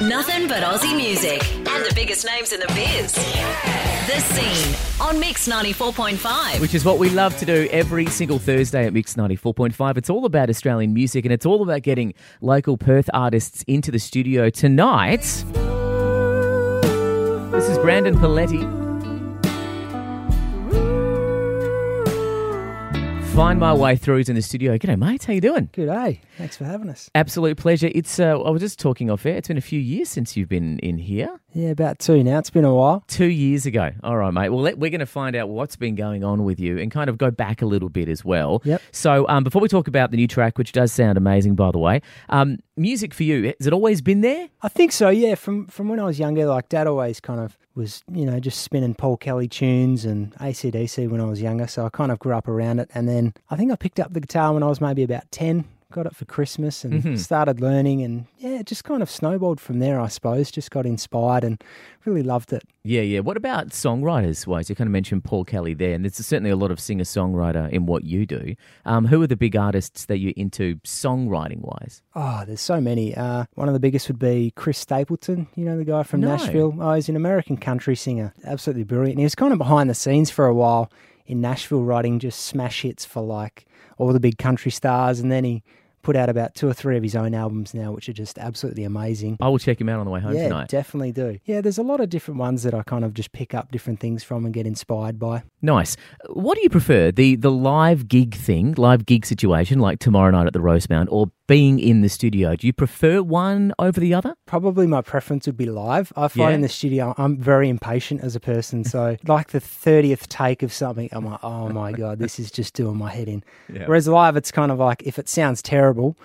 Nothing but Aussie music and the biggest names in the biz. The scene on Mix 94.5. Which is what we love to do every single Thursday at Mix 94.5. It's all about Australian music and it's all about getting local Perth artists into the studio tonight. This is Brandon Poletti. Find my way through is in the studio. G'day, mate. How you doing? Good day. Thanks for having us. Absolute pleasure. It's. Uh, I was just talking off air. It's been a few years since you've been in here. Yeah, about two now. It's been a while. Two years ago. All right, mate. Well, let, we're going to find out what's been going on with you and kind of go back a little bit as well. Yep. So, um, before we talk about the new track, which does sound amazing, by the way, um, music for you has it always been there? I think so. Yeah, from from when I was younger, like Dad always kind of was, you know, just spinning Paul Kelly tunes and ACDC when I was younger. So I kind of grew up around it. And then I think I picked up the guitar when I was maybe about ten. Got it for Christmas and Mhm. started learning, and yeah, just kind of snowballed from there. I suppose just got inspired and really loved it. Yeah, yeah. What about songwriters wise? You kind of mentioned Paul Kelly there, and there's certainly a lot of singer songwriter in what you do. Um, who are the big artists that you're into songwriting wise? Oh, there's so many. Uh, one of the biggest would be Chris Stapleton. You know the guy from No. Nashville. Oh, he's an American country singer. Absolutely brilliant. He was kind of behind the scenes for a while in Nashville, writing just smash hits for like all the big country stars, and then he put out about two or three of his own albums now, which are just absolutely amazing. I will check him out on the way home yeah, tonight. definitely do. Yeah, there's a lot of different ones that I kind of just pick up different things from and get inspired by. Nice. What do you prefer, the the live gig thing, live gig situation, like tomorrow night at the Rosemount, or being in the studio? Do you prefer one over the other? Probably my preference would be live. I find Yeah. in the studio I'm very impatient as a person. So like the thirtieth take of something, I'm like, oh my god, this is just doing my head in. Yeah. Whereas live, it's kind of like if it sounds terrible,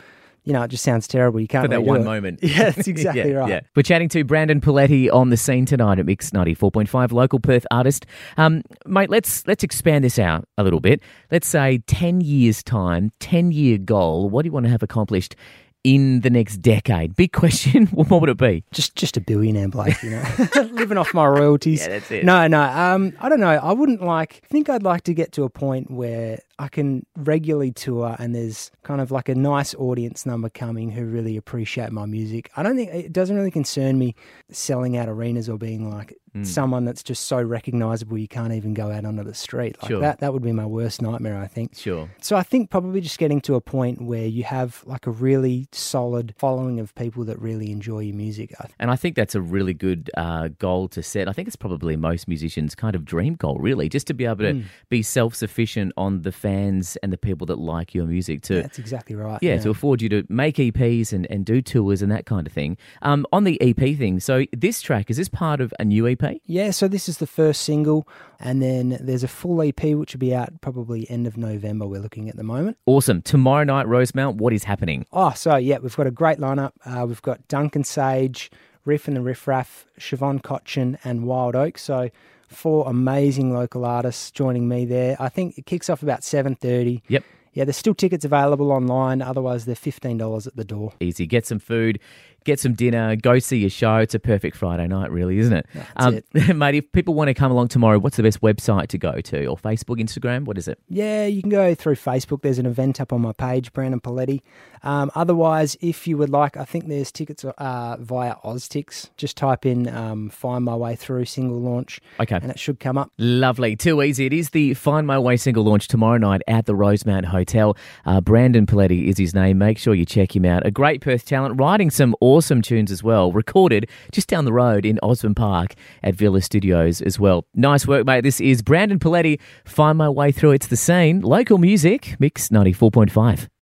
you know, it just sounds terrible. You can't For that redo one it. moment. Yeah, that's exactly Yeah, right. yeah. We're chatting to Brandon Poletti on the scene tonight at Mix 94.5, local Perth artist. Um, mate, let's let's expand this out a little bit. Let's say 10 years' time, 10 year goal. What do you want to have accomplished in the next decade? Big question. what would it be? Just just a billionaire, Blake. You know, living off my royalties. Yeah, that's it. No, no. Um, I don't know. I wouldn't like. I think I'd like to get to a point where I can regularly tour and there's kind of like a nice audience number coming who really appreciate my music. I don't think it doesn't really concern me selling out arenas or being like Mm. someone that's just so recognizable you can't even go out onto the street. Like Sure. that that would be my worst nightmare, I think. Sure. So I think probably just getting to a point where you have like a really solid following of people that really enjoy your music. And I think that's a really good uh, goal to set. I think it's probably most musicians' kind of dream goal, really, just to be able to Mm. be self sufficient on the fans and the people that like your music to That's exactly right. yeah, to afford you to make EPs and, and do tours and that kind of thing. Um, on the EP thing, so this track, is this part of a new EP? Yeah, so this is the first single, and then there's a full EP which will be out probably end of November. We're looking at the moment. Awesome. Tomorrow night, Rosemount, what is happening? Oh, so yeah, we've got a great lineup. Uh, we've got Duncan Sage, Riff and the Riff Raff, Siobhan Cochin, and Wild Oak. So four amazing local artists joining me there. I think it kicks off about seven thirty. Yep. Yeah, there's still tickets available online. Otherwise, they're fifteen dollars at the door. Easy. Get some food, get some dinner, go see your show. It's a perfect Friday night, really, isn't it? Um, That's mate, if people want to come along tomorrow, what's the best website to go to? Or Facebook, Instagram? What is it? Yeah, you can go through Facebook. There's an event up on my page, Brandon Poletti. Um, otherwise, if you would like, I think there's tickets uh, via Oztix. Just type in um, "Find My Way Through" single launch, Okay. and it should come up. Lovely. Too easy. It is the Find My Way single launch tomorrow night at the Rosemount Hotel. Uh, Brandon Poletti is his name. Make sure you check him out. A great Perth talent, writing some awesome tunes as well. Recorded just down the road in Osborne Park at Villa Studios as well. Nice work, mate. This is Brandon Poletti. Find My Way Through. It's the same Local music, Mix 94.5.